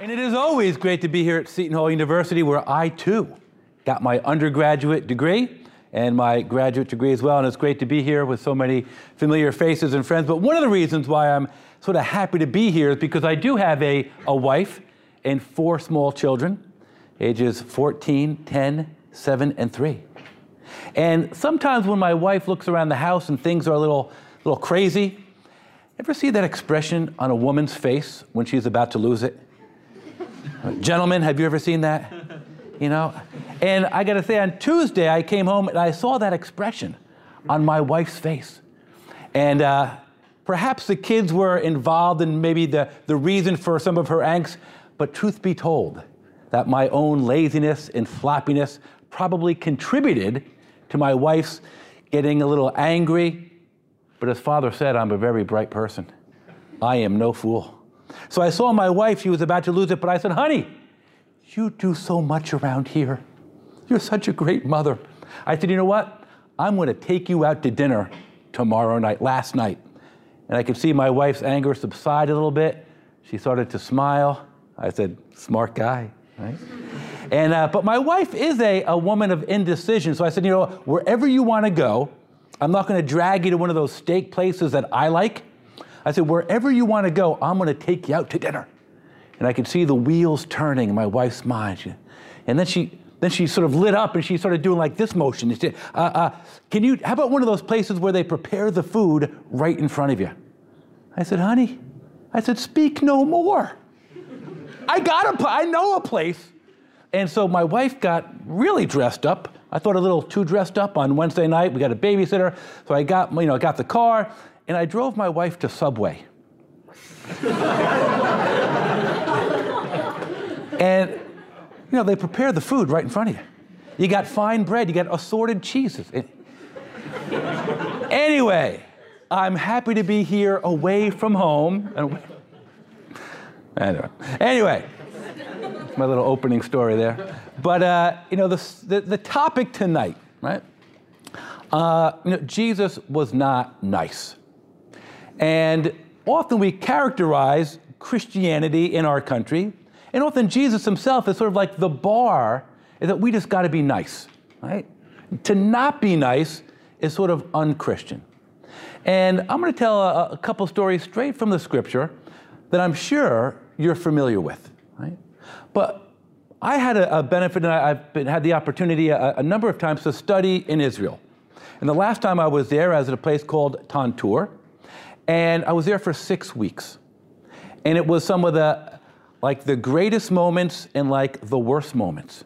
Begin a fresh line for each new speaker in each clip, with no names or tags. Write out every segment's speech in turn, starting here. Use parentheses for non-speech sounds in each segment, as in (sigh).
And it is always great to be here at Seton Hall University, where I too got my undergraduate degree and my graduate degree as well. And it's great to be here with so many familiar faces and friends. But one of the reasons why I'm sort of happy to be here is because I do have a, a wife and four small children, ages 14, 10, 7, and 3. And sometimes when my wife looks around the house and things are a little, little crazy, ever see that expression on a woman's face when she's about to lose it? Gentlemen, have you ever seen that? (laughs) You know? And I got to say, on Tuesday, I came home and I saw that expression on my wife's face. And uh, perhaps the kids were involved in maybe the, the reason for some of her angst, but truth be told, that my own laziness and floppiness probably contributed to my wife's getting a little angry. But as father said, I'm a very bright person. I am no fool. So I saw my wife, she was about to lose it, but I said, honey, you do so much around here. You're such a great mother. I said, you know what? I'm going to take you out to dinner tomorrow night, last night. And I could see my wife's anger subside a little bit. She started to smile. I said, smart guy, right? And, uh, but my wife is a, a woman of indecision. So I said, you know, wherever you want to go, I'm not going to drag you to one of those steak places that I like. I said, wherever you want to go, I'm going to take you out to dinner. And I could see the wheels turning in my wife's mind. And then she, then she sort of lit up and she started doing like this motion. She said, uh, uh, can you, how about one of those places where they prepare the food right in front of you? I said, honey, I said, speak no more. I got a, I know a place. And so my wife got really dressed up. I thought a little too dressed up on Wednesday night. We got a babysitter. So I got, you know, I got the car and I drove my wife to Subway. and, you know, they prepare the food right in front of you. You got fine bread, you got assorted cheeses. anyway, I'm happy to be here away from home. Anyway, anyway my little opening story there. But, uh, you know, the, the, the, topic tonight, right? Uh, you know, Jesus was not nice. And often we characterize Christianity in our country, and often Jesus himself is sort of like the bar that we just got to be nice, right? To not be nice is sort of unchristian. And I'm going to tell a, a couple stories straight from the scripture that I'm sure you're familiar with, right? But I had a, a benefit, and I, have been, had the opportunity a, a, number of times to study in Israel. And the last time I was there, I was at a place called Tantur, and I was there for six weeks. And it was some of the, like the greatest moments and like the worst moments.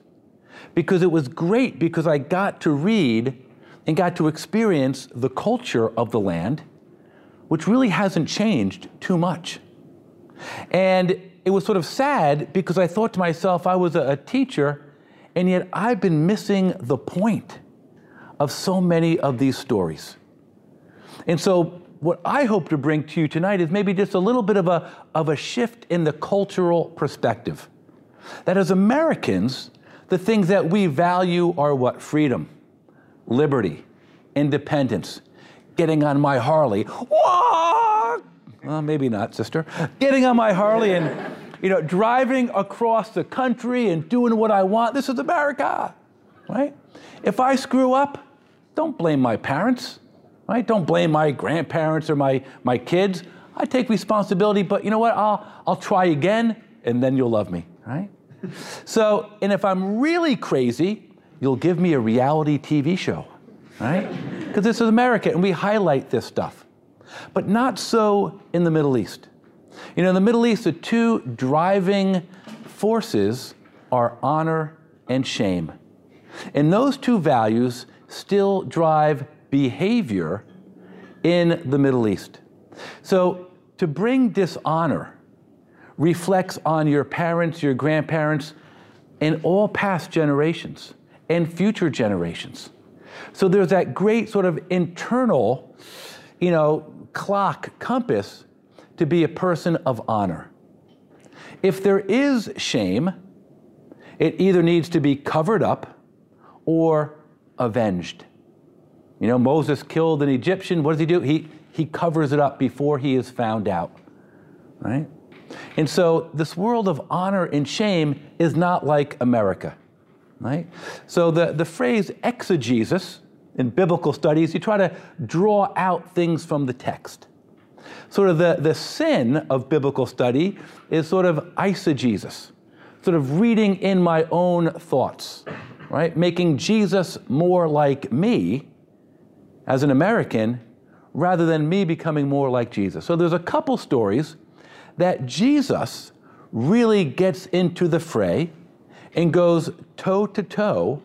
Because it was great because I got to read and got to experience the culture of the land, which really hasn't changed too much. And it was sort of sad because I thought to myself, I was a, a teacher, and yet I've been missing the point of so many of these stories. And so what I hope to bring to you tonight is maybe just a little bit of a, of a shift in the cultural perspective. That as Americans, the things that we value are what? Freedom, liberty, independence, getting on my Harley. Well, maybe not, sister. Getting on my Harley and, you know, driving across the country and doing what I want. This is America, right? If I screw up, don't blame my parents right? Don't blame my grandparents or my, my kids. I take responsibility, but you know what? I'll, I'll try again, and then you'll love me, right? so, and if I'm really crazy, you'll give me a reality TV show, right? Because this is America, and we highlight this stuff. But not so in the Middle East. You know, in the Middle East, the two driving forces are honor and shame. And those two values still drive behavior in the Middle East. So to bring dishonor reflects on your parents, your grandparents, and all past generations and future generations. So there's that great sort of internal, you know, clock, compass to be a person of honor. If there is shame, it either needs to be covered up or avenged. You know, Moses killed an Egyptian. What does he do? He, he covers it up before he is found out, right? And so this world of honor and shame is not like America, right? So the, the phrase exegesis in biblical studies, you try to draw out things from the text. Sort of the, the sin of biblical study is sort of eisegesis, sort of reading in my own thoughts, right? Making Jesus more like me as an American rather than me becoming more like Jesus. So there's a couple stories that Jesus really gets into the fray and goes toe to toe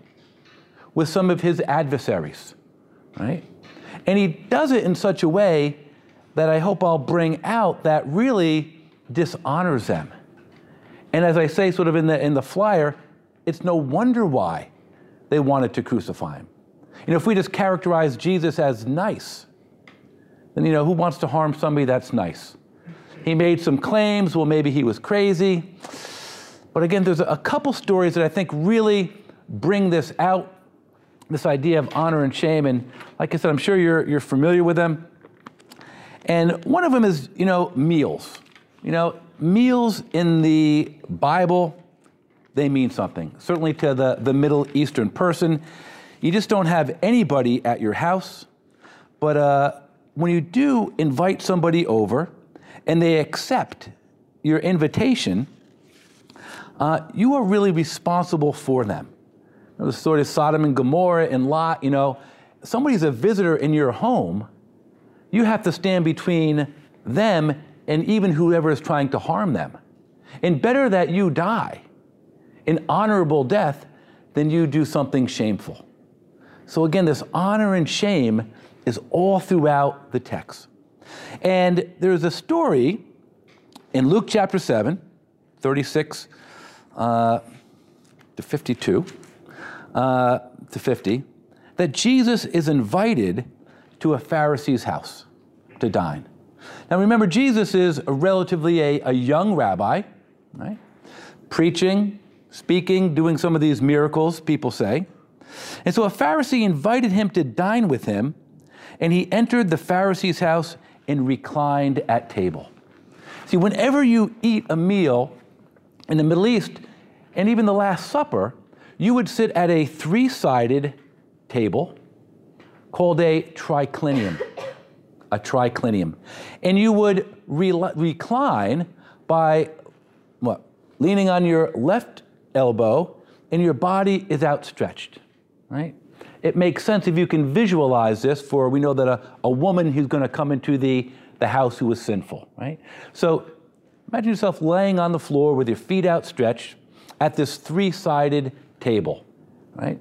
with some of his adversaries, right? And he does it in such a way that I hope I'll bring out that really dishonors them. And as I say sort of in the, in the flyer, it's no wonder why they wanted to crucify him. You know, if we just characterize Jesus as nice, then, you know, who wants to harm somebody that's nice? He made some claims, well, maybe he was crazy. But again, there's a couple stories that I think really bring this out this idea of honor and shame. And like I said, I'm sure you're, you're familiar with them. And one of them is, you know, meals. You know, meals in the Bible, they mean something. Certainly to the, the Middle Eastern person. You just don't have anybody at your house. But uh, when you do invite somebody over and they accept your invitation, uh, you are really responsible for them. The story of Sodom and Gomorrah and Lot, you know, somebody's a visitor in your home, you have to stand between them and even whoever is trying to harm them. And better that you die an honorable death than you do something shameful. So again, this honor and shame is all throughout the text. And there's a story in Luke chapter 7, 36 uh, to 52 uh, to 50, that Jesus is invited to a Pharisee's house to dine. Now remember, Jesus is a relatively a, a young rabbi, right? Preaching, speaking, doing some of these miracles, people say. And so a Pharisee invited him to dine with him, and he entered the Pharisee's house and reclined at table. See, whenever you eat a meal in the Middle East, and even the Last Supper, you would sit at a three sided table called a triclinium. A triclinium. And you would re- recline by what? Leaning on your left elbow, and your body is outstretched, right? It makes sense if you can visualize this, for we know that a, a woman who's going to come into the, the house who was sinful, right? So imagine yourself laying on the floor with your feet outstretched at this three sided table, right?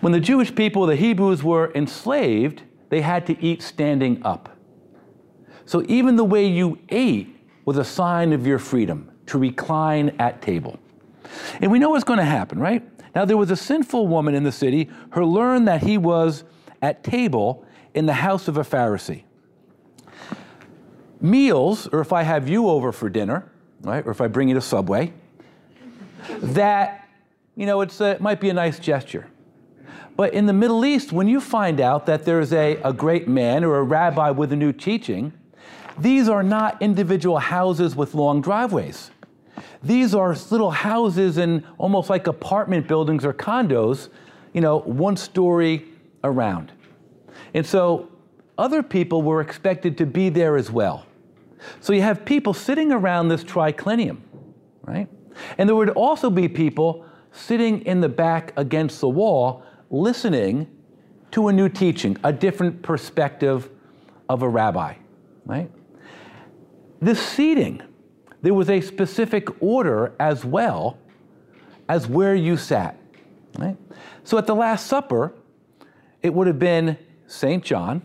When the Jewish people, the Hebrews, were enslaved, they had to eat standing up. So even the way you ate was a sign of your freedom to recline at table. And we know what's going to happen, right? Now, there was a sinful woman in the city who learned that he was at table in the house of a Pharisee. Meals, or if I have you over for dinner, right, or if I bring you to Subway, that, you know, it's a, it might be a nice gesture. But in the Middle East, when you find out that there's a, a great man or a rabbi with a new teaching, these are not individual houses with long driveways. These are little houses and almost like apartment buildings or condos, you know, one story around. And so other people were expected to be there as well. So you have people sitting around this triclinium, right? And there would also be people sitting in the back against the wall listening to a new teaching, a different perspective of a rabbi, right? This seating, there was a specific order as well as where you sat, right? So at the Last Supper, it would have been St. John,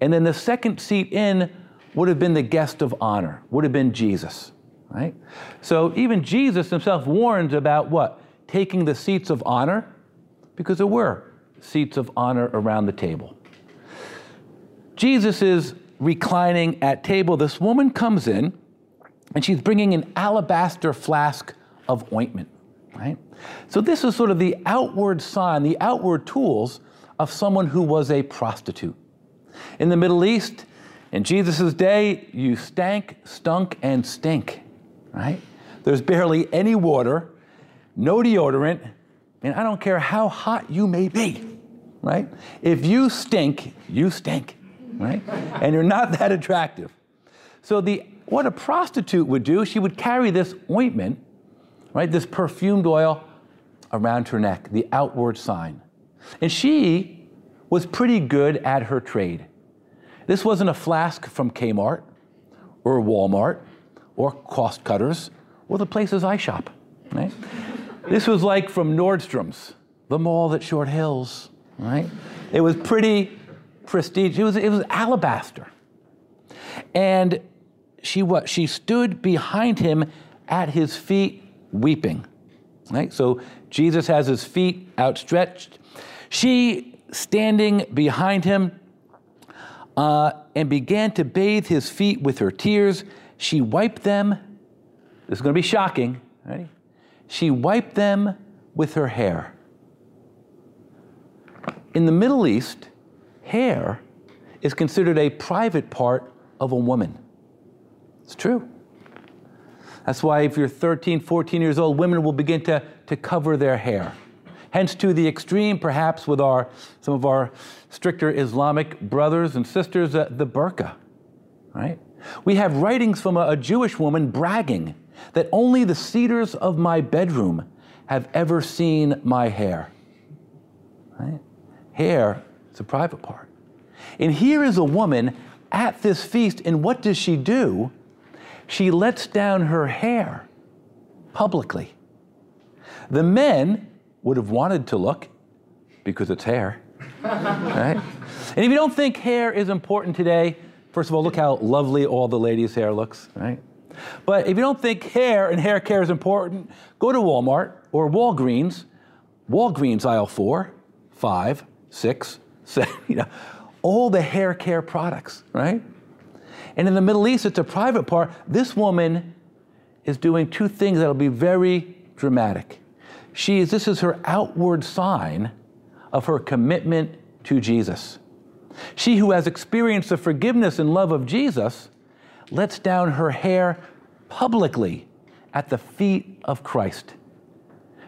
and then the second seat in would have been the guest of honor, would have been Jesus right? So even Jesus himself warns about what? Taking the seats of honor, because there were seats of honor around the table. Jesus is reclining at table. This woman comes in, and she's bringing an alabaster flask of ointment, right? So this is sort of the outward sign, the outward tools of someone who was a prostitute. In the Middle East, In Jesus' day, you stank, stunk, and stink, right? There's barely any water, no deodorant, and I don't care how hot you may be, right? If you stink, you stink, right? and you're not that attractive. So the what a prostitute would do, she would carry this ointment, right, this perfumed oil around her neck, the outward sign. And she was pretty good at her trade. This wasn't a flask from Kmart or Walmart or Cost Cutters or the places I shop. Right? this was like from Nordstrom's, the mall at Short Hills. Right? It was pretty prestige. It was, it was alabaster. And she what? She stood behind him at his feet weeping. Right? So Jesus has his feet outstretched. She standing behind him uh, and began to bathe his feet with her tears. She wiped them. This is going to be shocking. Right? She wiped them with her hair. In the Middle East, hair is considered a private part of a woman. It's true. That's why if you're 13, 14 years old, women will begin to, to cover their hair. Hence, to the extreme, perhaps with our, some of our stricter Islamic brothers and sisters, uh, the burqa, right? We have writings from a, a Jewish woman bragging that only the cedars of my bedroom have ever seen my hair. Right? Hair is a private part. And here is a woman at this feast, and what does she do? She lets down her hair publicly. The men would have wanted to look because it's hair. (laughs) right? And if you don't think hair is important today, first of all, look how lovely all the ladies' hair looks, right? But if you don't think hair and hair care is important, go to Walmart or Walgreens, Walgreens aisle four, five, six, (laughs) seven, you know, all the hair care products, right? And in the Middle East, it's a private part. This woman is doing two things that'll be very dramatic. She is, this is her outward sign of her commitment to Jesus. She who has experienced the forgiveness and love of Jesus lets down her hair publicly at the feet of Christ.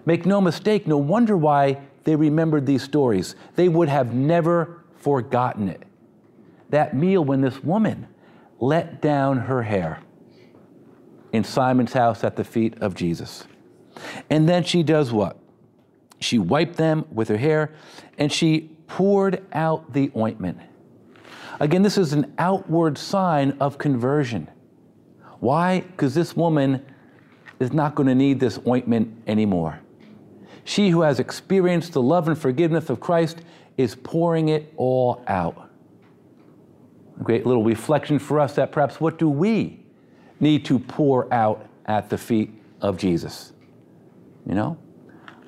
Make no mistake, no wonder why they remembered these stories. They would have never forgotten it. That meal when this woman let down her hair in Simon's house at the feet of Jesus. And then she does what? She wiped them with her hair and she poured out the ointment. Again, this is an outward sign of conversion. Why? Because this woman is not going to need this ointment anymore. She who has experienced the love and forgiveness of Christ is pouring it all out. Great little reflection for us that perhaps what do we need to pour out at the feet of Jesus? You know,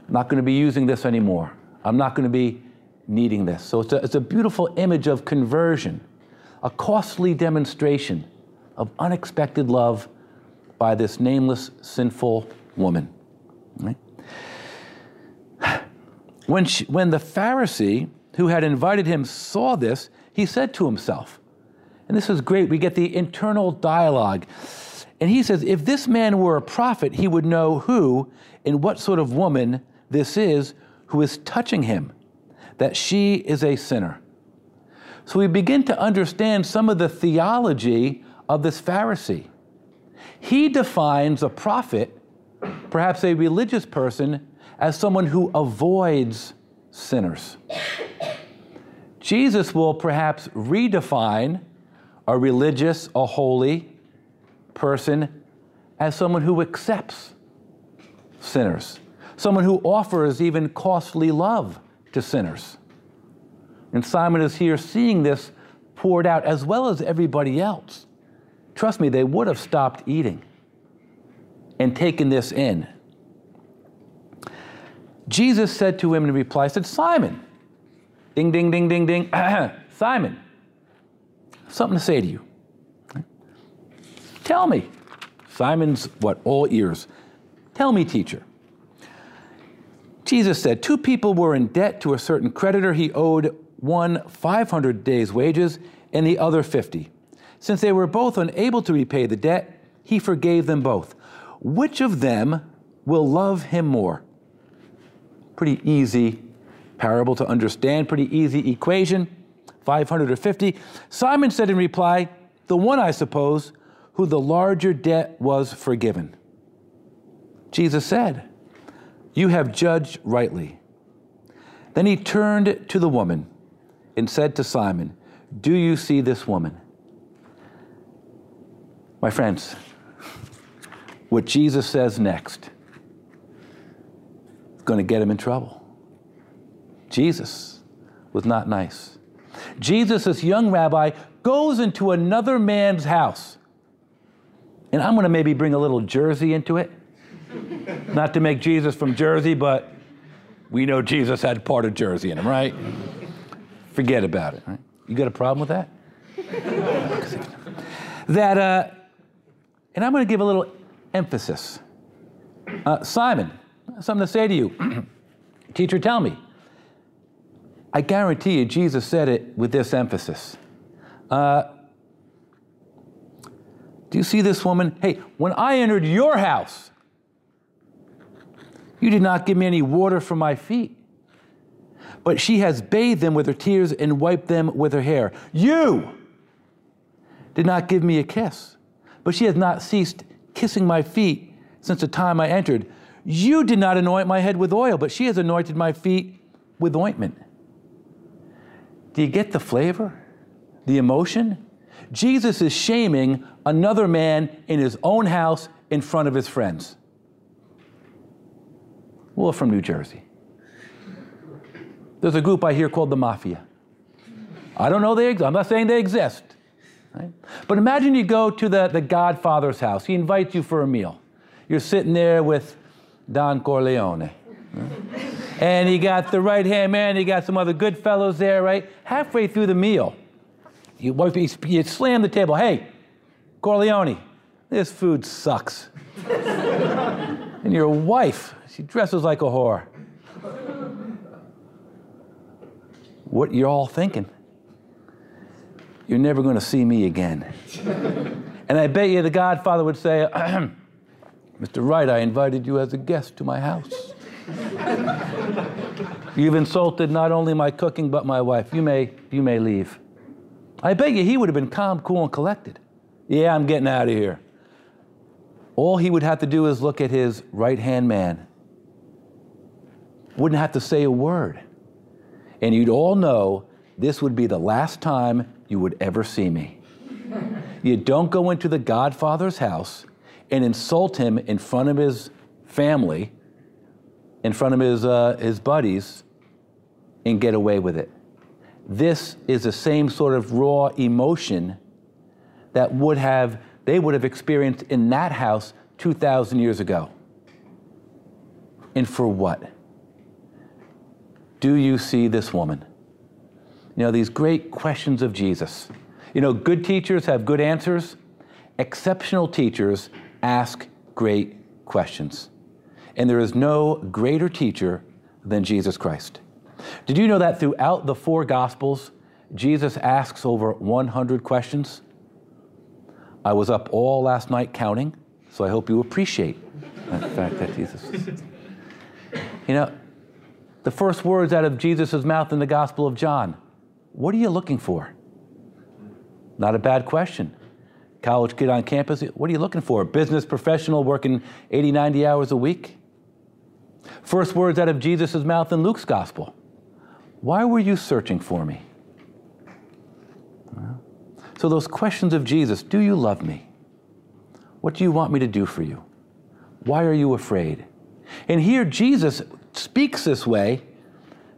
I'm not going to be using this anymore. I'm not going to be needing this. So it's a, it's a beautiful image of conversion, a costly demonstration of unexpected love by this nameless, sinful woman. Right? When, she, when the Pharisee who had invited him saw this, he said to himself, and this is great. We get the internal dialogue. And he says, if this man were a prophet, he would know who and what sort of woman this is who is touching him, that she is a sinner. So we begin to understand some of the theology of this Pharisee. He defines a prophet, perhaps a religious person, as someone who avoids sinners. Jesus will perhaps redefine a religious, a holy person as someone who accepts sinners, someone who offers even costly love to sinners. And Simon is here seeing this poured out as well as everybody else. Trust me, they would have stopped eating and taken this in. Jesus said to him in reply, said, Simon, ding, ding, ding, ding, ding, (clears throat) Simon, something to say to you. Tell me. Simon's what? All ears. Tell me, teacher. Jesus said, Two people were in debt to a certain creditor. He owed one 500 days' wages and the other 50. Since they were both unable to repay the debt, he forgave them both. Which of them will love him more? Pretty easy parable to understand, pretty easy equation 500 or 50. Simon said in reply, The one, I suppose, who the larger debt was forgiven. Jesus said, You have judged rightly. Then he turned to the woman and said to Simon, Do you see this woman? My friends, what Jesus says next is going to get him in trouble. Jesus was not nice. Jesus, this young rabbi, goes into another man's house. And I'm going to maybe bring a little Jersey into it. (laughs) Not to make Jesus from Jersey, but we know Jesus had part of Jersey in him, right? Forget about it. Right? You got a problem with that? (laughs) that, uh, and I'm going to give a little emphasis. Uh, Simon, something to say to you. (clears throat) Teacher, tell me. I guarantee you, Jesus said it with this emphasis. Uh, do you see this woman? Hey, when I entered your house, you did not give me any water for my feet. But she has bathed them with her tears and wiped them with her hair. You did not give me a kiss, but she has not ceased kissing my feet since the time I entered. You did not anoint my head with oil, but she has anointed my feet with ointment. Do you get the flavor? The emotion? Jesus is shaming another man in his own house in front of his friends. Well, from New Jersey. There's a group I hear called the Mafia. I don't know they exist. I'm not saying they exist. Right? But imagine you go to the, the Godfather's house. He invites you for a meal. You're sitting there with Don Corleone. Right? And he got the right hand man, he got some other good fellows there, right? Halfway through the meal, you, you slam the table. Hey, Corleone, this food sucks. (laughs) and your wife, she dresses like a whore. What you're all thinking? You're never going to see me again. (laughs) and I bet you the Godfather would say, (clears throat) Mr. Wright, I invited you as a guest to my house. You've insulted not only my cooking, but my wife. You may, you may leave. I bet you he would have been calm, cool, and collected. Yeah, I'm getting out of here. All he would have to do is look at his right hand man. Wouldn't have to say a word. And you'd all know this would be the last time you would ever see me. you don't go into the Godfather's house and insult him in front of his family in front of his, uh, his buddies and get away with it. This is the same sort of raw emotion that would have they would have experienced in that house 2,000 years ago. And for what? Do you see this woman? You know, these great questions of Jesus. You know, good teachers have good answers, exceptional teachers ask great questions and there is no greater teacher than Jesus Christ. Did you know that throughout the four Gospels, Jesus asks over 100 questions? I was up all last night counting, so I hope you appreciate the fact that Jesus. You know, the first words out of Jesus' mouth in the Gospel of John what are you looking for? Not a bad question. College kid on campus, what are you looking for? Business professional working 80, 90 hours a week? First words out of Jesus' mouth in Luke's gospel Why were you searching for me? So, those questions of Jesus do you love me? What do you want me to do for you? Why are you afraid? And here Jesus speaks this way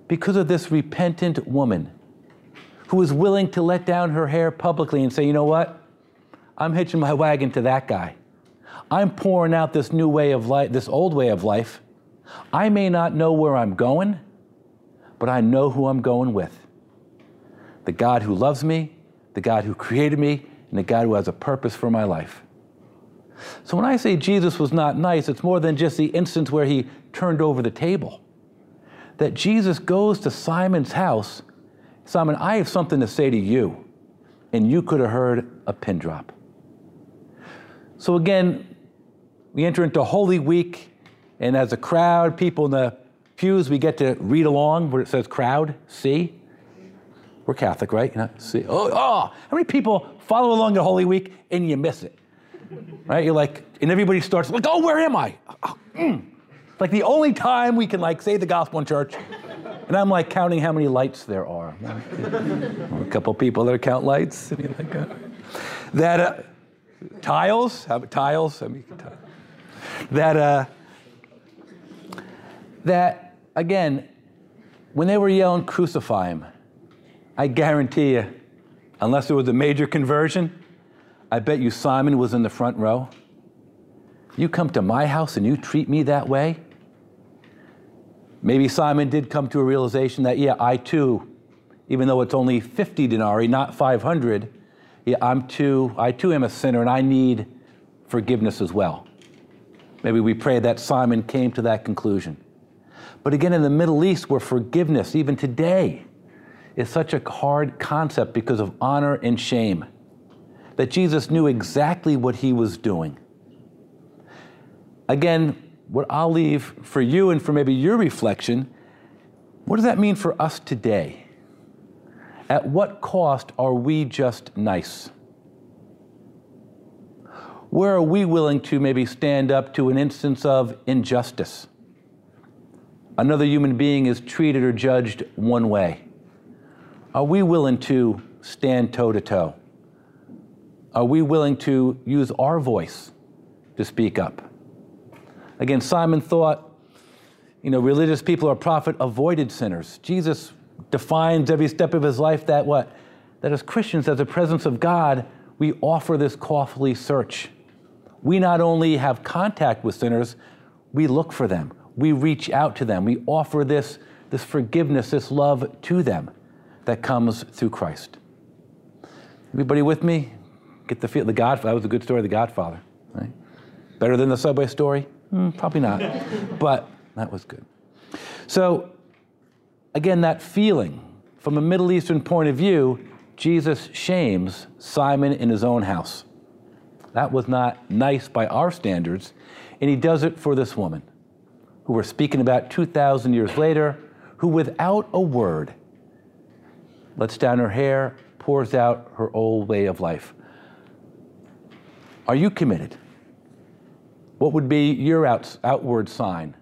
because of this repentant woman who is willing to let down her hair publicly and say, you know what? I'm hitching my wagon to that guy. I'm pouring out this new way of life, this old way of life, I may not know where I'm going, but I know who I'm going with the God who loves me, the God who created me, and the God who has a purpose for my life. So when I say Jesus was not nice, it's more than just the instance where he turned over the table. That Jesus goes to Simon's house Simon, I have something to say to you. and you could have heard a pin drop. So again, we enter into Holy Week, and as a crowd, people in the pews, we get to read along where it says crowd, see. We're Catholic, right? You know, see. Oh, oh, how many people follow along to Holy Week and you miss it? Right? You're like, and everybody starts like, oh, where am I? Oh, mm. Like the only time we can like say the gospel in church. And I'm like counting how many lights there are. (laughs) a couple people that count lights. Like, uh, that uh, tiles, tiles? I mean, tiles. that uh, that again, when they were yelling, "Crucify him," I guarantee you, unless there was a major conversion, I bet you Simon was in the front row. You come to my house and you treat me that way? Maybe Simon did come to a realization that, yeah, I too, even though it's only 50 denarii, not 500, yeah, I'm too, I too am a sinner and I need forgiveness as well. Maybe we pray that Simon came to that conclusion. But again, in the Middle East, where forgiveness, even today, is such a hard concept because of honor and shame that Jesus knew exactly what he was doing. Again, what I'll leave for you and for maybe your reflection what does that mean for us today? At what cost are we just nice? Where are we willing to maybe stand up to an instance of injustice? Another human being is treated or judged one way. Are we willing to stand toe to toe? Are we willing to use our voice to speak up? Again, Simon thought, you know, religious people or prophet avoided sinners. Jesus defines every step of his life that what? That as Christians, as the presence of God, we offer this costly search. We not only have contact with sinners, we look for them. We reach out to them. We offer this, this forgiveness, this love to them that comes through Christ. Everybody with me? Get the feel. The Godfather. That was a good story. The Godfather. Right? Better than the subway story? Mm, probably not. (laughs) but that was good. So, again, that feeling from a Middle Eastern point of view, Jesus shames Simon in his own house. That was not nice by our standards, and he does it for this woman who we're speaking about 2,000 years later, who without a word lets down her hair, pours out her old way of life. Are you committed? What would be your out, outward sign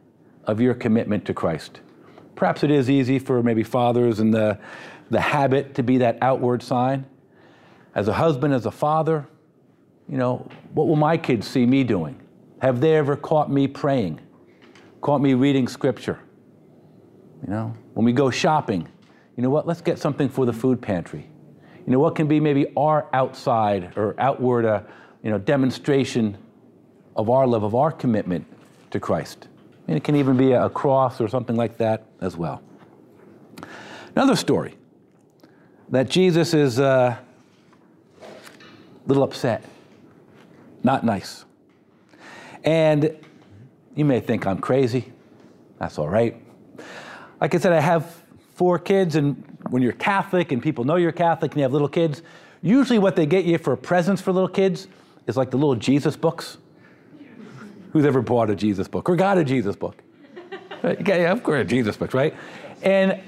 of your commitment to Christ? Perhaps it is easy for maybe fathers and the, the habit to be that outward sign. As a husband, as a father, you know, what will my kids see me doing? Have they ever caught me praying? Caught me reading scripture? You know, when we go shopping, you know what? Let's get something for the food pantry. You know, what can be maybe our outside or outward, uh, you know, demonstration of our love, of our commitment to Christ. And it can even be a cross or something like that as well. Another story that Jesus is uh, a little upset, not nice. And you may think I'm crazy. That's all right. Like I said, I have four kids, and when you're Catholic and people know you're Catholic and you have little kids, usually what they get you for presents for little kids is like the little Jesus books. Who's ever bought a Jesus book or got a Jesus book? (laughs) yeah, of course, Jesus book, right? And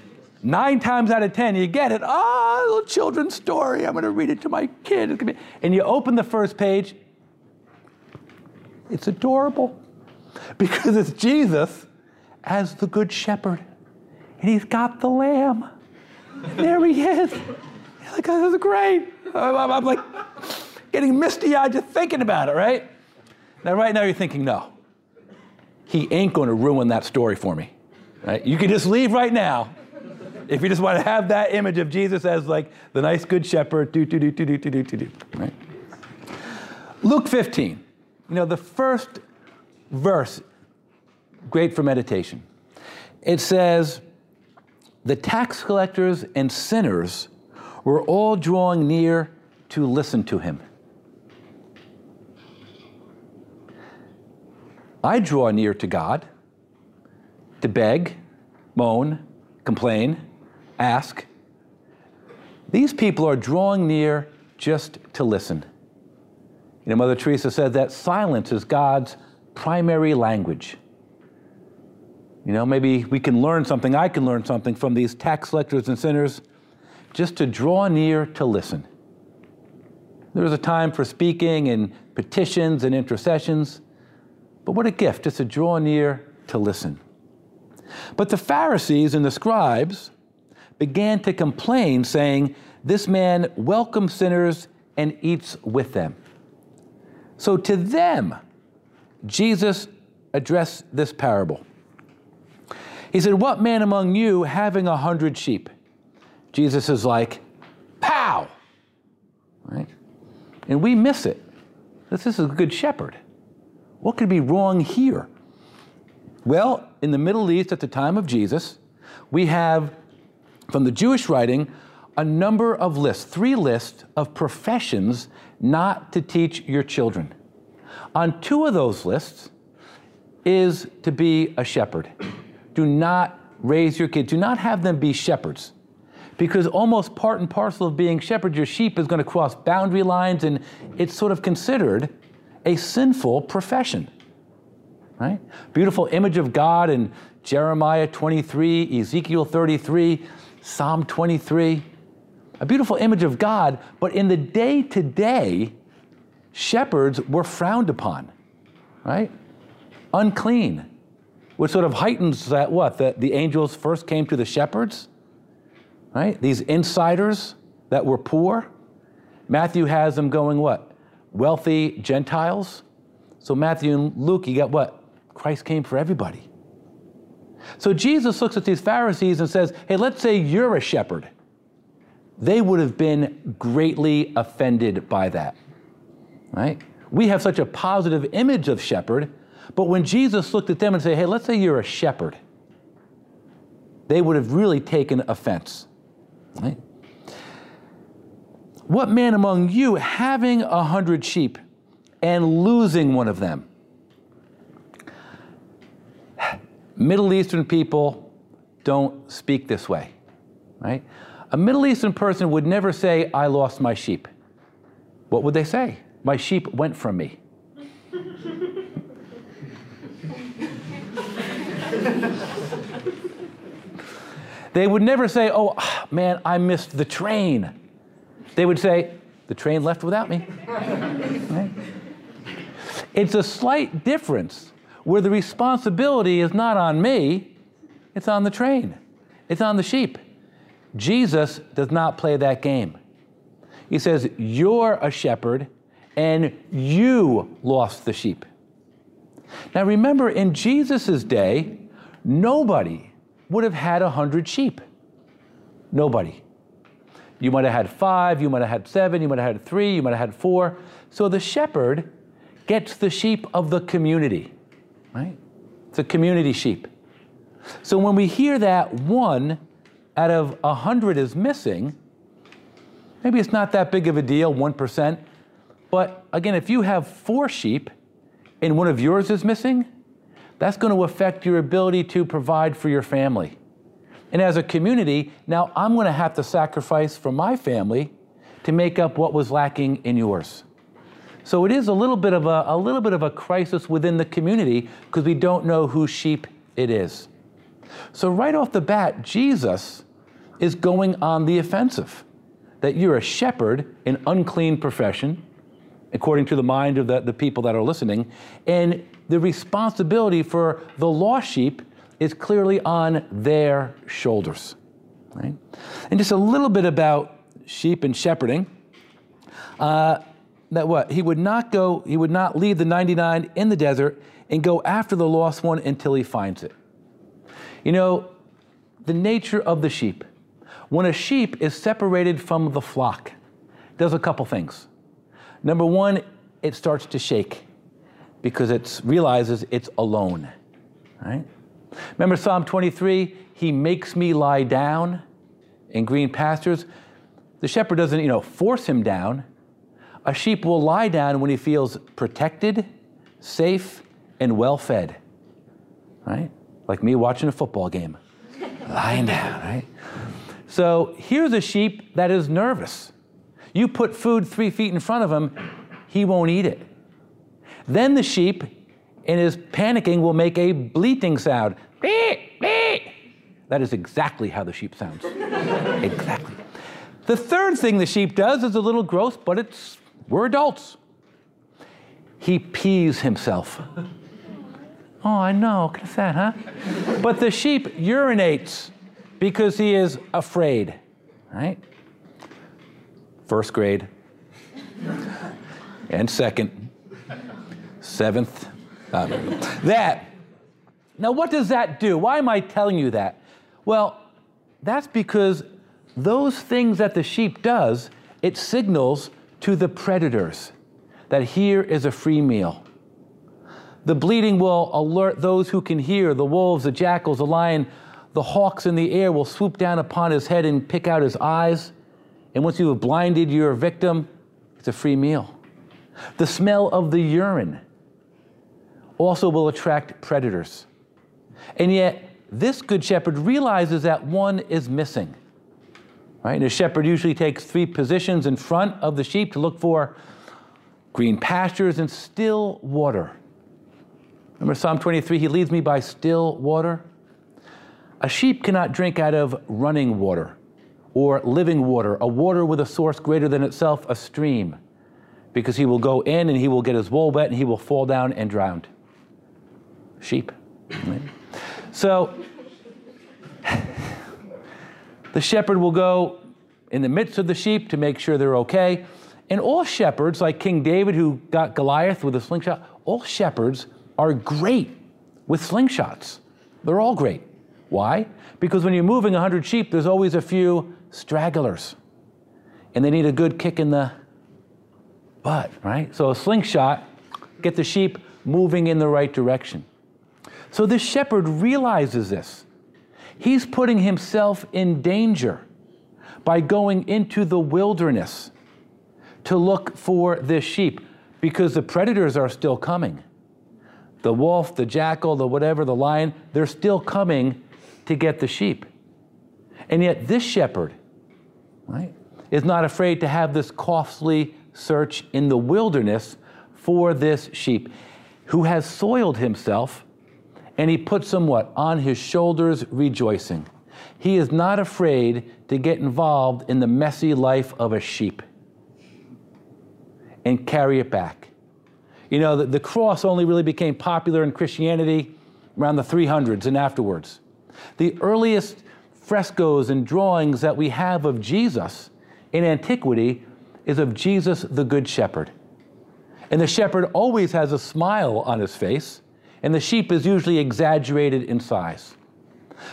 nine times out of ten, you get it. Ah, oh, little children's story. I'm going to read it to my kid. And you open the first page. It's adorable (laughs) because it's Jesus as the good shepherd. And he's got the lamb. there he is. You're like, oh, this is great. I'm, I'm like getting misty eyed just thinking about it, right? Now, right now, you're thinking, no, he ain't going to ruin that story for me. Right? You can just leave right now if you just want to have that image of Jesus as like the nice good shepherd, do, do, do, do, do, do, do, do, right? Luke 15, you know, the first verse, great for meditation. It says, the tax collectors and sinners were all drawing near to listen to him. I draw near to God to beg, moan, complain, ask. These people are drawing near just to listen. You know, Mother Teresa said that silence is God's primary language. You know, maybe we can learn something, I can learn something from these tax collectors and sinners, just to draw near to listen. There is a time for speaking and petitions and intercessions, but what a gift just to draw near to listen. But the Pharisees and the scribes began to complain, saying, This man welcomes sinners and eats with them. So to them, Jesus addressed this parable. He said, What man among you having a hundred sheep? Jesus is like, Pow! Right? And we miss it. This is a good shepherd. What could be wrong here? Well, in the Middle East at the time of Jesus, we have from the Jewish writing a number of lists, three lists of professions not to teach your children. On two of those lists is to be a shepherd. Do not raise your kids, do not have them be shepherds. Because almost part and parcel of being shepherd, your sheep is going to cross boundary lines and it's sort of considered a sinful profession. Right? Beautiful image of God in Jeremiah 23, Ezekiel 33, Psalm 23. A beautiful image of God, but in the day to day, shepherds were frowned upon, right? Unclean, which sort of heightens that what? That the angels first came to the shepherds, right? These insiders that were poor. Matthew has them going what? Wealthy Gentiles. So Matthew and Luke, you got what? Christ came for everybody. So Jesus looks at these Pharisees and says, Hey, let's say you're a shepherd. They would have been greatly offended by that, right? We have such a positive image of shepherd, but when Jesus looked at them and said, Hey, let's say you're a shepherd, they would have really taken offense, right? What man among you having a hundred sheep and losing one of them? Middle Eastern people don't speak this way, right? A Middle Eastern person would never say, I lost my sheep. What would they say? My sheep went from me. they would never say, Oh, (sighs) man, I missed the train. They would say, The train left without me. right? It's a slight difference where the responsibility is not on me, it's on the train, it's on the sheep. Jesus does not play that game. He says, You're a shepherd and you lost the sheep. Now remember, in Jesus' day, nobody would have had a hundred sheep. Nobody. You might have had five, you might have had seven, you might have had three, you might have had four. So the shepherd gets the sheep of the community right? It's a community sheep. So when we hear that one out of a hundred is missing, maybe it's not that big of a deal, 1%. But again, if you have four sheep and one of yours is missing, that's going to affect your ability to provide for your family. And as a community, now I'm going to have to sacrifice for my family to make up what was lacking in yours. So it is a little bit of a, a little bit of a crisis within the community because we don't know whose sheep it is. So right off the bat, Jesus is going on the offensive. That you're a shepherd, an unclean profession, according to the mind of the, the people that are listening, and the responsibility for the lost sheep is clearly on their shoulders. Right? And just a little bit about sheep and shepherding. Uh, that what? He would not go, he would not leave the 99 in the desert and go after the lost one until he finds it. You know, the nature of the sheep. When a sheep is separated from the flock, does a couple things. Number one, it starts to shake because it realizes it's alone. Right? Remember Psalm 23? He makes me lie down in green pastures. The shepherd doesn't, you know, force him down. A sheep will lie down when he feels protected, safe, and well fed. Right? Like me watching a football game. (laughs) Lying down, right? So here's a sheep that is nervous. You put food three feet in front of him, he won't eat it. Then the sheep, in his panicking, will make a bleating sound. That is exactly how the sheep sounds. (laughs) exactly. The third thing the sheep does is a little gross, but it's we're adults. He pees himself. (laughs) Oh, I know. At that, huh? but the sheep urinates because he is afraid, right? First grade, and second, seventh. Um, that. Now, what does that do? Why am I telling you that? Well, that's because those things that the sheep does, it signals to the predators that here is a free meal. The bleating will alert those who can hear the wolves, the jackals, the lion, the hawks in the air will swoop down upon his head and pick out his eyes. And once you have blinded your victim, it's a free meal. The smell of the urine also will attract predators. And yet, this good shepherd realizes that one is missing. Right? And a shepherd usually takes three positions in front of the sheep to look for green pastures and still water. Remember Psalm 23 He leads me by still water. A sheep cannot drink out of running water or living water, a water with a source greater than itself, a stream, because he will go in and he will get his wool wet and he will fall down and drown. Sheep. Right? So, the shepherd will go in the midst of the sheep to make sure they're okay. And all shepherds, like King David, who got Goliath with a slingshot, all shepherds are great with slingshots. They're all great. Why? Because when you're moving 100 sheep, there's always a few stragglers. And they need a good kick in the butt, right? So a slingshot, get the sheep moving in the right direction. So this shepherd realizes this. He's putting himself in danger by going into the wilderness to look for this sheep because the predators are still coming. The wolf, the jackal, the whatever, the lion, they're still coming to get the sheep. And yet, this shepherd, right, is not afraid to have this costly search in the wilderness for this sheep who has soiled himself and he puts them what? On his shoulders, rejoicing. He is not afraid to get involved in the messy life of a sheep and carry it back. You know, the, the cross only really became popular in Christianity around the 300s and afterwards. The earliest frescoes and drawings that we have of Jesus in antiquity is of Jesus the Good Shepherd. And the shepherd always has a smile on his face, and the sheep is usually exaggerated in size.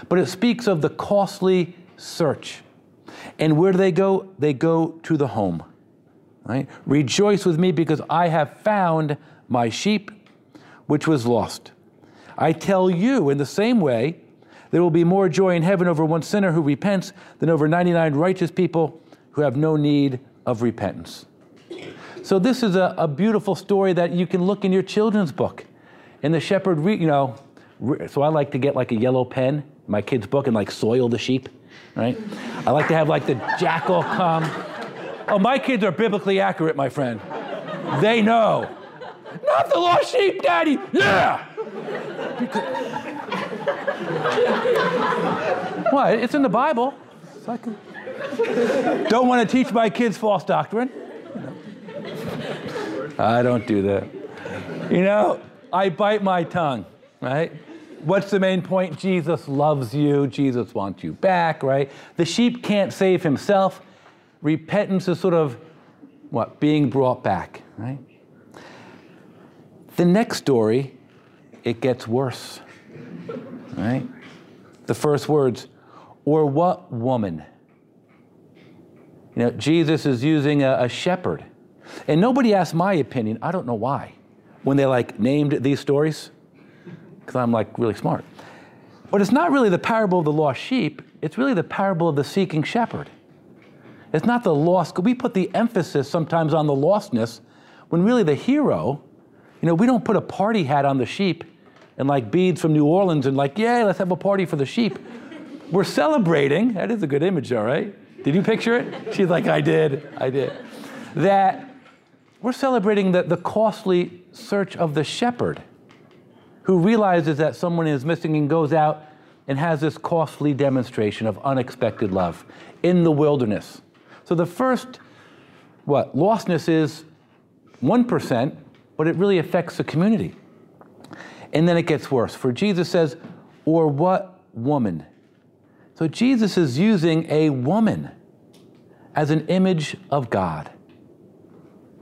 But it speaks of the costly search. And where do they go? They go to the home. Right? Rejoice with me because I have found my sheep which was lost. I tell you, in the same way, there will be more joy in heaven over one sinner who repents than over 99 righteous people who have no need of repentance. So, this is a, a beautiful story that you can look in your children's book. And the shepherd, re, you know, re, so I like to get like a yellow pen, my kid's book, and like soil the sheep, right? I like to have like the jackal come. Oh, my kids are biblically accurate, my friend. They know. Not the lost sheep, Daddy. Yeah. What? It's in the Bible. Don't want to teach my kids false doctrine. I don't do that. You know, I bite my tongue, right? What's the main point? Jesus loves you. Jesus wants you back, right? The sheep can't save himself. Repentance is sort of what? Being brought back, right? The next story, it gets worse, right? The first words, or what woman? You know, Jesus is using a, a shepherd. And nobody asked my opinion. I don't know why. When they like named these stories, because I'm like really smart. But it's not really the parable of the lost sheep, it's really the parable of the seeking shepherd. It's not the lost, we put the emphasis sometimes on the lostness when really the hero, you know, we don't put a party hat on the sheep and like beads from New Orleans and like, yay, let's have a party for the sheep. We're celebrating. That is a good image, all right? Did you picture it? She's like, I did, I did. that we're celebrating the, the costly search of the shepherd who realizes that someone is missing and goes out and has this costly demonstration of unexpected love in the wilderness. So the first, what, lostness is 1%, but it really affects the community. And then it gets worse. For Jesus says, or what woman? So Jesus is using a woman as an image of God.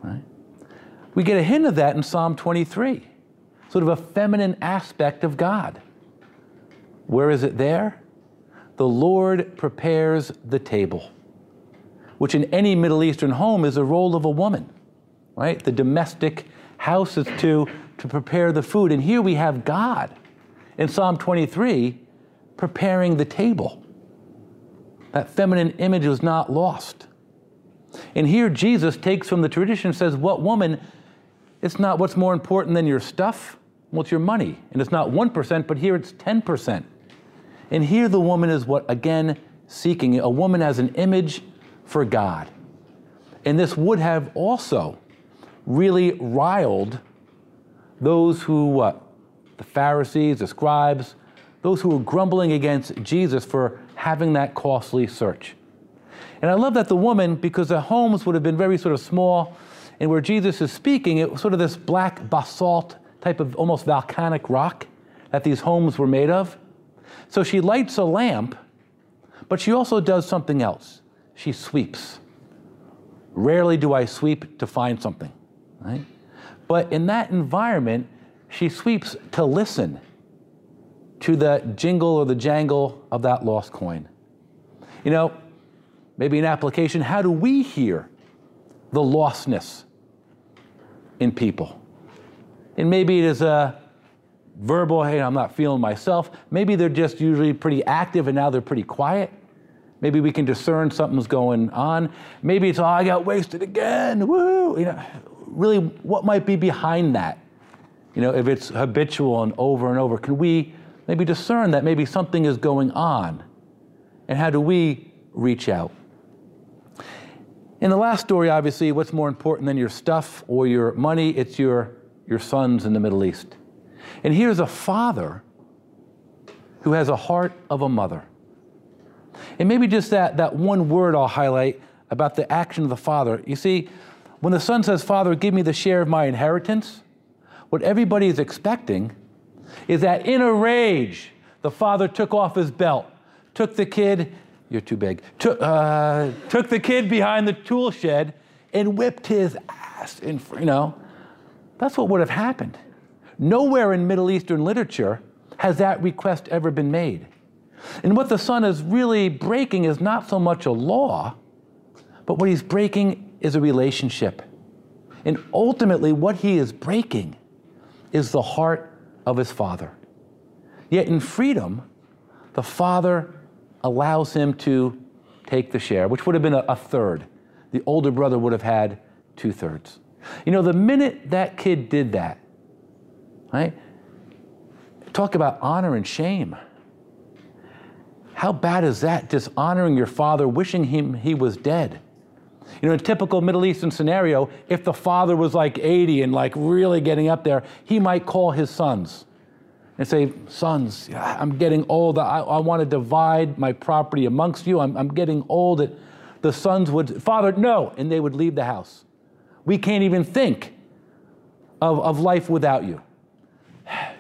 Right? We get a hint of that in Psalm 23, sort of a feminine aspect of God. Where is it there? The Lord prepares the table, which in any Middle Eastern home is a role of a woman, right? The domestic house is to, to prepare the food. And here we have God in Psalm 23 preparing the table. That feminine image was not lost. And here Jesus takes from the tradition and says, What woman? It's not what's more important than your stuff. Well, it's your money. And it's not 1%, but here it's 10%. And here the woman is what, again, seeking a woman as an image for God. And this would have also really riled those who, what? The Pharisees, the scribes, those who were grumbling against Jesus for having that costly search. And I love that the woman, because the homes would have been very sort of small, and where Jesus is speaking, it was sort of this black basalt type of almost volcanic rock that these homes were made of. So she lights a lamp, but she also does something else. She sweeps. Rarely do I sweep to find something, right? But in that environment, she sweeps to listen to the jingle or the jangle of that lost coin. You know, maybe an application how do we hear the lostness in people? And maybe it is a verbal, hey, I'm not feeling myself. Maybe they're just usually pretty active and now they're pretty quiet. Maybe we can discern something's going on. Maybe it's, oh, I got wasted again. Woo! You know, really, what might be behind that? You know, if it's habitual and over and over, can we maybe discern that maybe something is going on? And how do we reach out? In the last story, obviously, what's more important than your stuff or your money? It's your, your sons in the Middle East. And here's a father who has a heart of a mother. And maybe just that, that one word I'll highlight about the action of the father. You see, when the son says, Father, give me the share of my inheritance, what everybody is expecting is that in a rage, the father took off his belt, took the kid, you're too big, took, uh, took the kid behind the tool shed and whipped his ass. In, you know, that's what would have happened. Nowhere in Middle Eastern literature has that request ever been made. And what the son is really breaking is not so much a law, but what he's breaking is a relationship. And ultimately, what he is breaking is the heart of his father. Yet in freedom, the father allows him to take the share, which would have been a, a third. The older brother would have had two thirds. You know, the minute that kid did that, right? Talk about honor and shame. How bad is that, dishonoring your father, wishing him he was dead? You know, a typical Middle Eastern scenario, if the father was like 80 and like really getting up there, he might call his sons and say, Sons, I'm getting old. I, I want to divide my property amongst you. I'm, I'm getting old. The sons would, Father, no. And they would leave the house. We can't even think of, of life without you.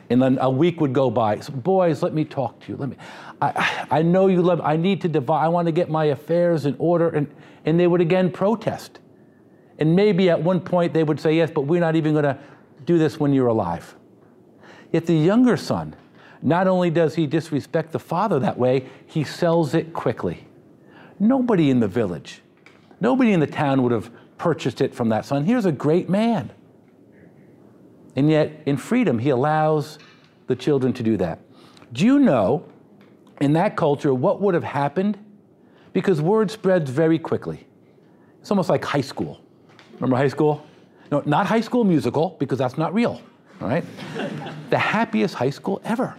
And then a week would go by. So, boys, let me talk to you. Let me. I, I know you love. I need to divide. I want to get my affairs in order. And and they would again protest. And maybe at one point they would say, yes, but we're not even going to do this when you're alive. Yet the younger son, not only does he disrespect the father that way, he sells it quickly. Nobody in the village, nobody in the town would have purchased it from that son. Here's a great man. And yet, in freedom, he allows the children to do that. Do you know, in that culture, what would have happened because word spreads very quickly. It's almost like high school. Remember high school? No, not high school musical, because that's not real, right? the happiest high school ever.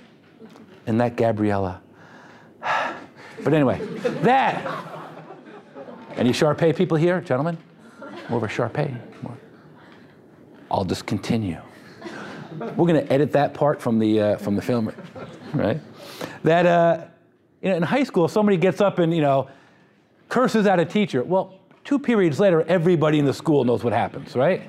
And that Gabriella. (sighs) but anyway, that. Any Sharpay people here, gentlemen? more of a Sharpay. More. I'll just continue. We're going to edit that part from the, uh, from the film, right? That uh, in high school, somebody gets up and, you know, curses at a teacher. Well, two periods later, everybody in the school knows what happens, right?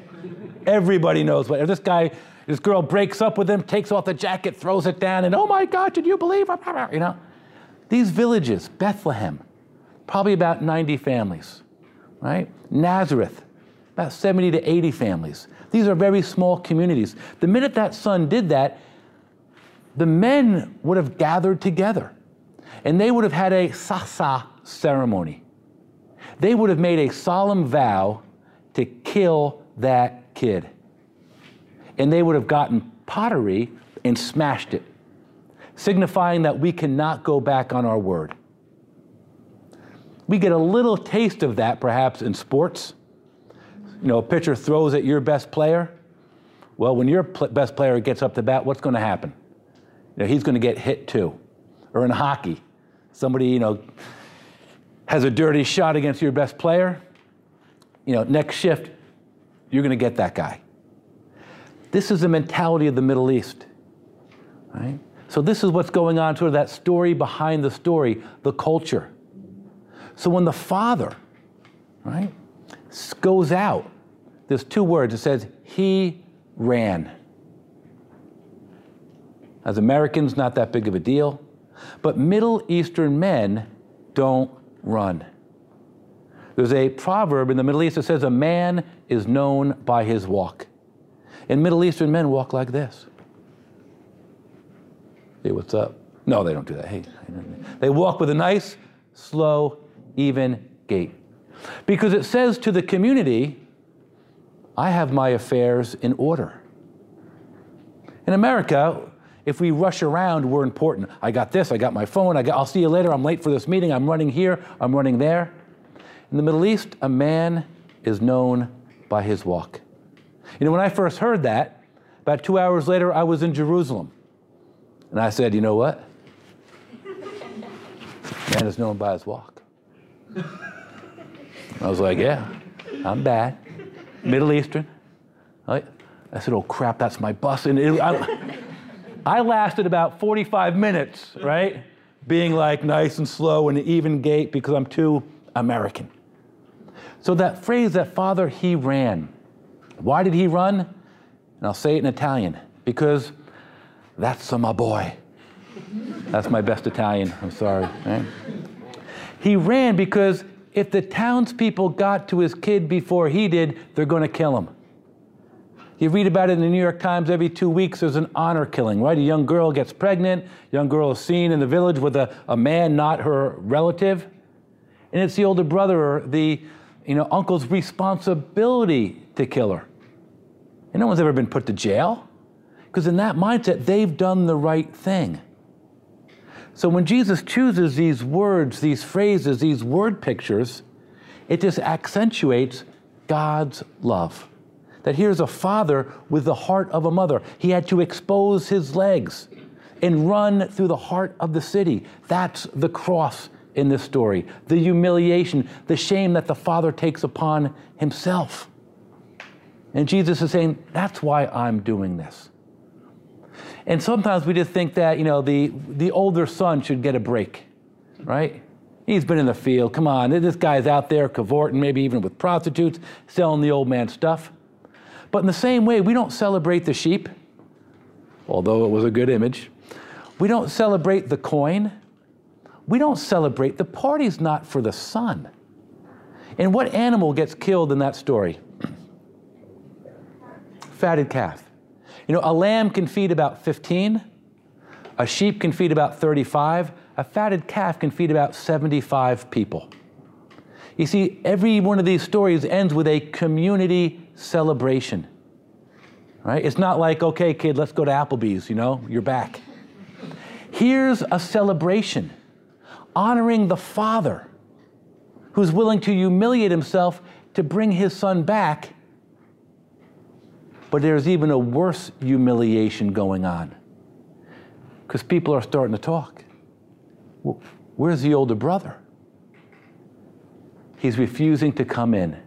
Everybody knows what. This guy, this girl breaks up with him, takes off the jacket, throws it down, and oh my God, did you believe? You know, these villages, Bethlehem, probably about 90 families, right? Nazareth, about 70 to 80 families. These are very small communities. The minute that son did that, the men would have gathered together and they would have had a sasa ceremony. They would have made a solemn vow to kill that kid. And they would have gotten pottery and smashed it, signifying that we cannot go back on our word. We get a little taste of that perhaps in sports. You know, a pitcher throws at your best player. Well, when your pl- best player gets up to bat, what's going to happen? You know, he's going to get hit too. Or in hockey, somebody, you know, has a dirty shot against your best player. You know, next shift, you're going to get that guy. This is the mentality of the Middle East, right? So this is what's going on, sort of that story behind the story, the culture. So when the father, right, goes out, there's two words. It says, he ran. As Americans, not that big of a deal. But Middle Eastern men don't run. There's a proverb in the Middle East that says, A man is known by his walk. And Middle Eastern men walk like this. Hey, what's up? No, they don't do that. Hey, they walk with a nice, slow, even gait. Because it says to the community, I have my affairs in order. In America, if we rush around, we're important. I got this, I got my phone, I got, I'll see you later, I'm late for this meeting, I'm running here, I'm running there. In the Middle East, a man is known by his walk. You know, when I first heard that, about two hours later, I was in Jerusalem. And I said, you know what? Man is known by his walk. I was like, yeah, I'm bad. Middle Eastern. I said, oh crap, that's my bus. And it, I, I lasted about 45 minutes, right? Being like nice and slow and an even gait because I'm too American. So that phrase, that father, he ran. Why did he run? And I'll say it in Italian because that's my boy. That's my best Italian. I'm sorry. Right? He ran because if the townspeople got to his kid before he did, they're going to kill him. You read about it in the New York Times every two weeks, there's an honor killing, right? A young girl gets pregnant, young girl is seen in the village with a, a man not her relative. And it's the older brother or the you know, uncle's responsibility to kill her. And no one's ever been put to jail. Because in that mindset, they've done the right thing. So when Jesus chooses these words, these phrases, these word pictures, it just accentuates God's love that here's a father with the heart of a mother. He had to expose his legs and run through the heart of the city. That's the cross in this story the humiliation, the shame that the father takes upon himself. And Jesus is saying, That's why I'm doing this. And sometimes we just think that, you know, the, the older son should get a break, right? He's been in the field. Come on, this guy's out there cavorting, maybe even with prostitutes, selling the old man stuff. But in the same way, we don't celebrate the sheep, although it was a good image. We don't celebrate the coin. We don't celebrate the party's not for the son. And what animal gets killed in that story? (clears throat) Fatted calf. You know, a lamb can feed about 15, a sheep can feed about 35, a fatted calf can feed about 75 people. You see, every one of these stories ends with a community celebration. Right? It's not like, okay, kid, let's go to Applebee's, you know, you're back. Here's a celebration honoring the father who's willing to humiliate himself to bring his son back. But there's even a worse humiliation going on because people are starting to talk. Where's the older brother? He's refusing to come in.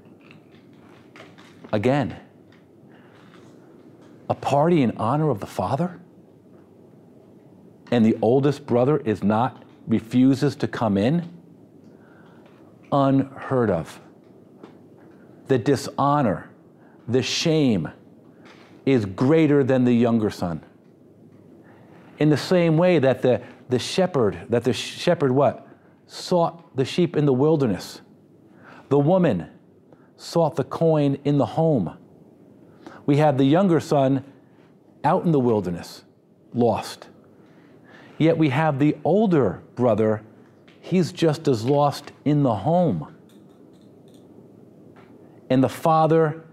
again, a party in honor of the father? And the oldest brother is not, refuses to come in? Unheard of. The dishonor, the shame is greater than the younger son. In the same way that the, the shepherd, that the shepherd what? Sought the sheep in the wilderness. The woman sought the coin in the home. We have the younger son out in the wilderness, lost. Yet we have the older brother, he's just as lost in the home. And the father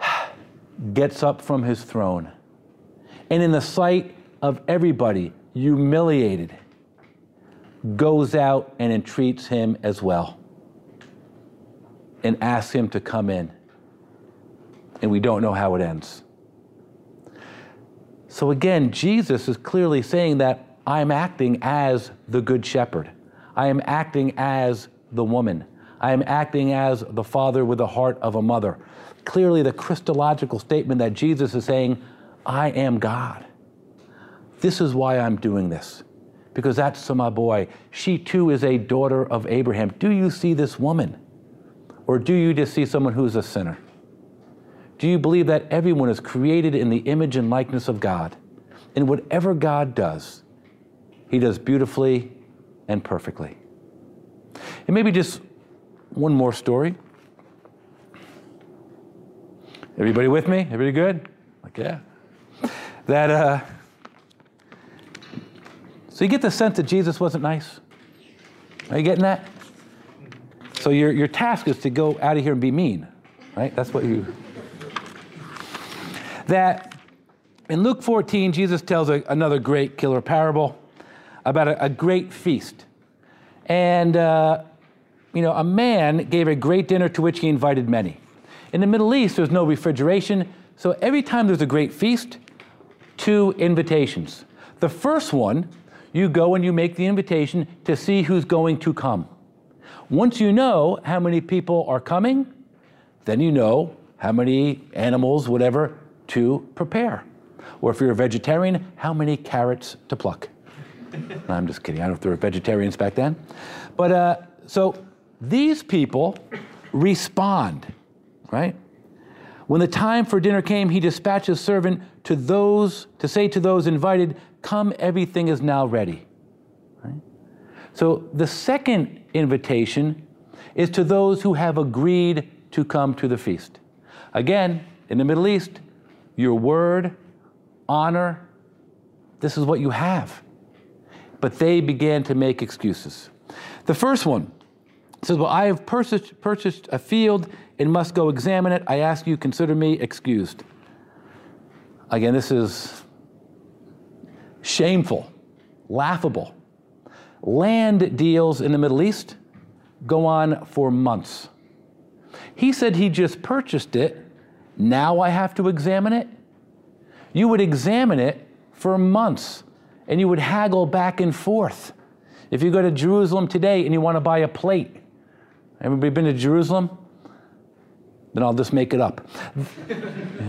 (sighs) gets up from his throne. And in the sight of everybody, humiliated, goes out and entreats him as well and ask him to come in. And we don't know how it ends. So again, Jesus is clearly saying that I'm acting as the good shepherd. I am acting as the woman. I am acting as the father with the heart of a mother. Clearly, the Christological statement that Jesus is saying, I am God. This is why I'm doing this, because that's my boy. She too is a daughter of Abraham. Do you see this woman? Or do you just see someone who's a sinner? Do you believe that everyone is created in the image and likeness of God? And whatever God does, He does beautifully and perfectly. And maybe just one more story. Everybody with me? Everybody good? Like, yeah. That, uh, so you get the sense that Jesus wasn't nice? Are you getting that? So your, your task is to go out of here and be mean, right? That's what you. That in Luke 14, Jesus tells a, another great killer parable about a, a great feast. And, uh, you know, a man gave a great dinner to which he invited many. In the Middle East, there's no refrigeration, so every time there's a great feast, two invitations. The first one, you go and you make the invitation to see who's going to come. Once you know how many people are coming, then you know how many animals, whatever, to prepare. Or if you're a vegetarian, how many carrots to pluck. I'm just kidding. I don't know if there were vegetarians back then. But uh, so these people respond, right? When the time for dinner came, he dispatched his servant to those to say to those invited, "Come, everything is now ready." Right? So the second invitation is to those who have agreed to come to the feast. Again, in the Middle East, your word, honor, this is what you have. But they began to make excuses. The first one says, Well, I have purchased, purchased a field and must go examine it. I ask you, consider me excused. Again, this is shameful, laughable. Land deals in the Middle East go on for months. He said he just purchased it. Now I have to examine it. You would examine it for months and you would haggle back and forth. If you go to Jerusalem today and you want to buy a plate, everybody been to Jerusalem? Then I'll just make it up. (laughs) you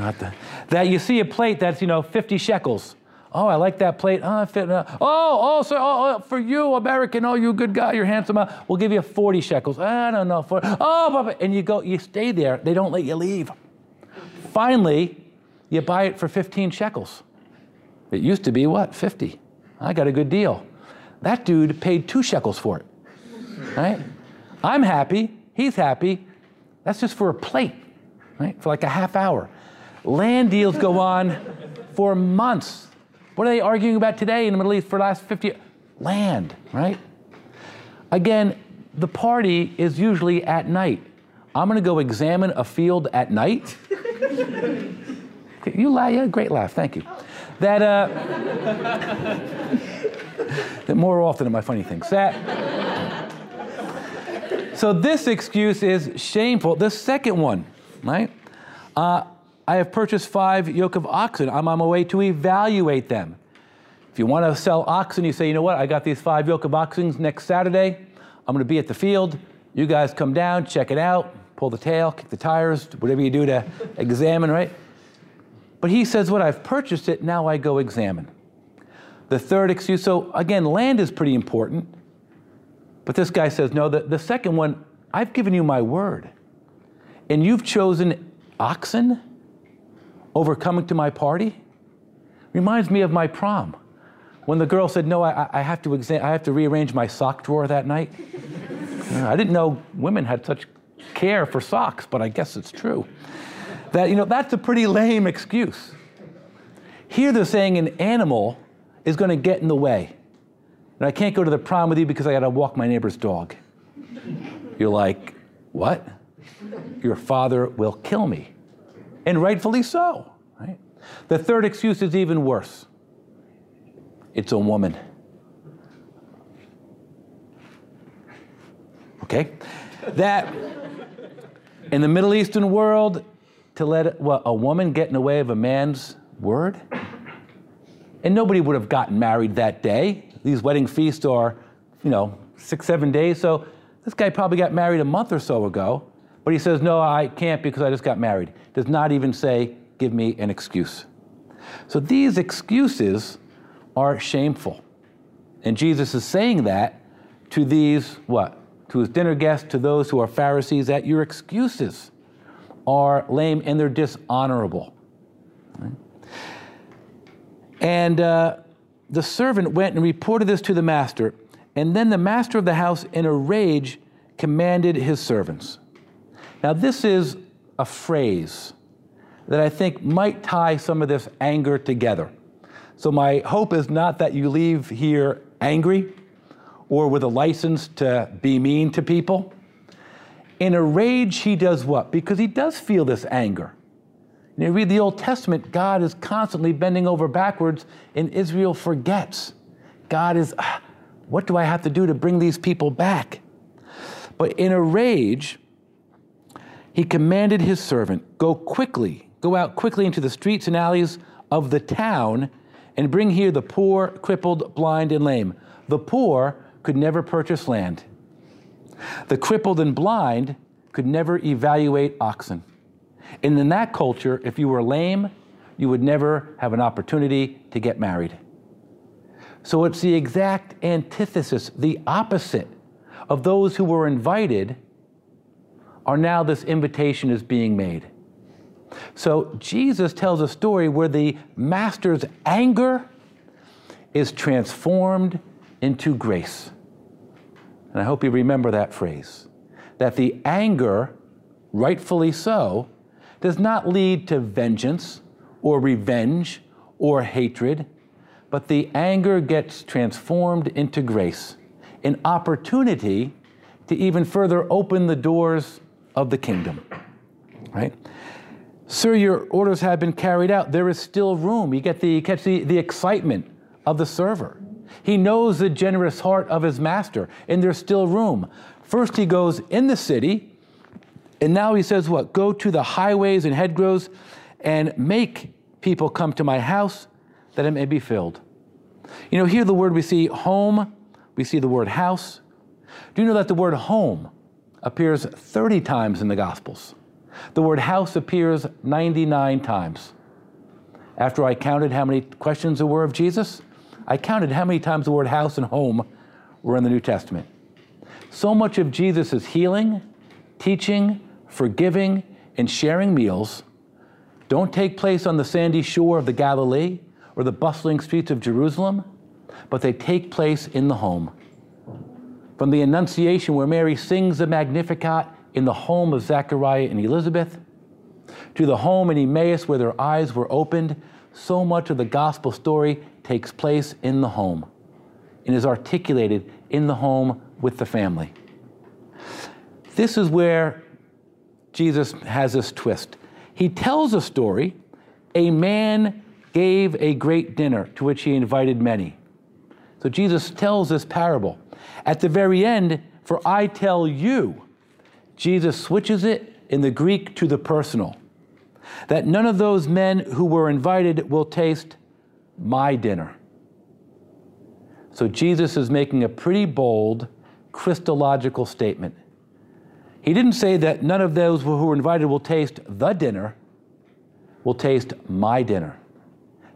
that you see a plate that's, you know, 50 shekels. Oh, I like that plate. Oh, fit, uh, oh, oh, so, oh, oh, for you, American, oh, you good guy, you're handsome. Uh, we'll give you 40 shekels. I don't know. For, oh, and you go, you stay there. They don't let you leave. Finally, you buy it for 15 shekels. It used to be what? 50. I got a good deal. That dude paid two shekels for it. Right? I'm happy. He's happy. That's just for a plate, right? For like a half hour. Land deals go on for months. What are they arguing about today in the Middle East for the last 50 years? Land, right? Again, the party is usually at night. I'm going to go examine a field at night. you laugh, yeah, great laugh, thank you. That, uh, that more often than my funny things. That, so this excuse is shameful. The second one, right? Uh, I have purchased five yoke of oxen. I'm on my way to evaluate them. If you want to sell oxen, you say, you know what, I got these five yoke of oxen next Saturday. I'm going to be at the field. You guys come down, check it out, pull the tail, kick the tires, whatever you do to examine, right? But he says, What I've purchased it, now I go examine. The third excuse, so again, land is pretty important. But this guy says, No, the, the second one, I've given you my word. And you've chosen oxen over coming to my party? Reminds me of my prom. When the girl said, No, I, I have, to exam- I have to rearrange my sock drawer that night. I didn't know women had such care for socks, but I guess it's true. That, you know, that's a pretty lame excuse. Here they're saying an animal is going to get in the way. And I can't go to the prom with you because I got to walk my neighbor's dog. You're like, what? Your father will kill me. And rightfully so, right? The third excuse is even worse. It's a woman. Okay? That in the Middle Eastern world, to let a woman get in the way of a man's word? And nobody would have gotten married that day. These wedding feasts are, you know, six, seven days. So this guy probably got married a month or so ago. But he says, No, I can't because I just got married. Does not even say, Give me an excuse. So these excuses are shameful. And Jesus is saying that to these, what? To his dinner guests, to those who are Pharisees, that your excuses are lame and they're dishonorable. Right? And uh, the servant went and reported this to the master. And then the master of the house, in a rage, commanded his servants. Now, this is a phrase that I think might tie some of this anger together. So, my hope is not that you leave here angry or with a license to be mean to people. In a rage, he does what? Because he does feel this anger. And you read the Old Testament, God is constantly bending over backwards, and Israel forgets. God is, ah, what do I have to do to bring these people back? But in a rage, he commanded his servant, Go quickly, go out quickly into the streets and alleys of the town, and bring here the poor, crippled, blind, and lame. The poor could never purchase land. The crippled and blind could never evaluate oxen. And in that culture, if you were lame, you would never have an opportunity to get married. So it's the exact antithesis, the opposite of those who were invited are now this invitation is being made. So Jesus tells a story where the master's anger is transformed into grace. And I hope you remember that phrase that the anger, rightfully so, does not lead to vengeance or revenge or hatred, but the anger gets transformed into grace, an opportunity to even further open the doors of the kingdom. Right? Sir, your orders have been carried out. There is still room. You get the, catch the, the excitement of the server. He knows the generous heart of his master, and there's still room. First, he goes in the city, and now he says, What? Go to the highways and hedgerows and make people come to my house that it may be filled. You know, here the word we see home, we see the word house. Do you know that the word home appears 30 times in the Gospels? The word house appears 99 times. After I counted how many questions there were of Jesus, I counted how many times the word house and home were in the New Testament. So much of Jesus' healing, teaching, forgiving, and sharing meals don't take place on the sandy shore of the Galilee or the bustling streets of Jerusalem, but they take place in the home. From the Annunciation, where Mary sings the Magnificat in the home of Zechariah and Elizabeth, to the home in Emmaus where their eyes were opened, so much of the gospel story takes place in the home and is articulated in the home with the family. This is where Jesus has this twist. He tells a story a man gave a great dinner to which he invited many. So Jesus tells this parable. At the very end, for I tell you, Jesus switches it in the Greek to the personal. That none of those men who were invited will taste my dinner. So Jesus is making a pretty bold Christological statement. He didn't say that none of those who were invited will taste the dinner, will taste my dinner.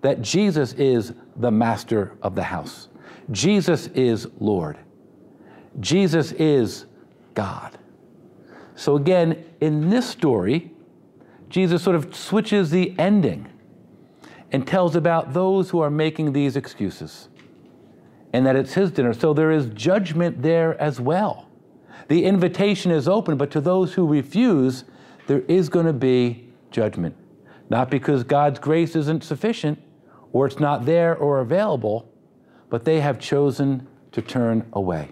That Jesus is the master of the house. Jesus is Lord. Jesus is God. So, again, in this story, Jesus sort of switches the ending and tells about those who are making these excuses and that it's his dinner. So, there is judgment there as well. The invitation is open, but to those who refuse, there is going to be judgment. Not because God's grace isn't sufficient or it's not there or available, but they have chosen to turn away.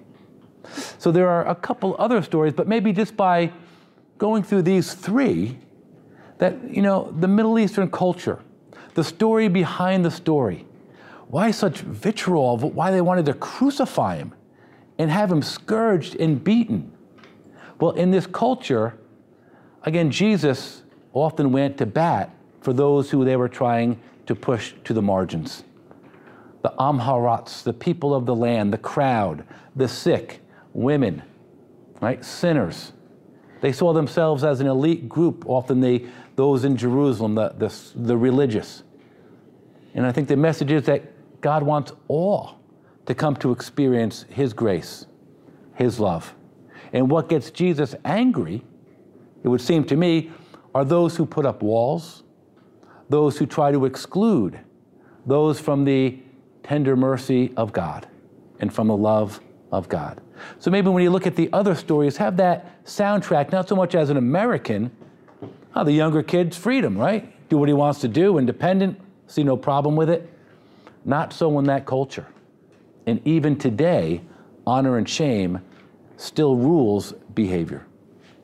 So there are a couple other stories, but maybe just by going through these three, that, you know, the Middle Eastern culture, the story behind the story, why such vitriol, why they wanted to crucify him and have him scourged and beaten. Well, in this culture, again, Jesus often went to bat for those who they were trying to push to the margins. The Am ha'aretz, the people of the land, the crowd, the sick, women, right? Sinners. They saw themselves as an elite group, often the, those in Jerusalem, the, the, the religious. And I think the message is that God wants all to come to experience His grace, His love. And what gets Jesus angry, it would seem to me, are those who put up walls, those who try to exclude, those from the tender mercy of God and from the love of God. So maybe when you look at the other stories, have that soundtrack, not so much as an American, oh, the younger kid's freedom, right? Do what he wants to do, independent, see no problem with it. Not so in that culture. And even today, honor and shame still rules behavior.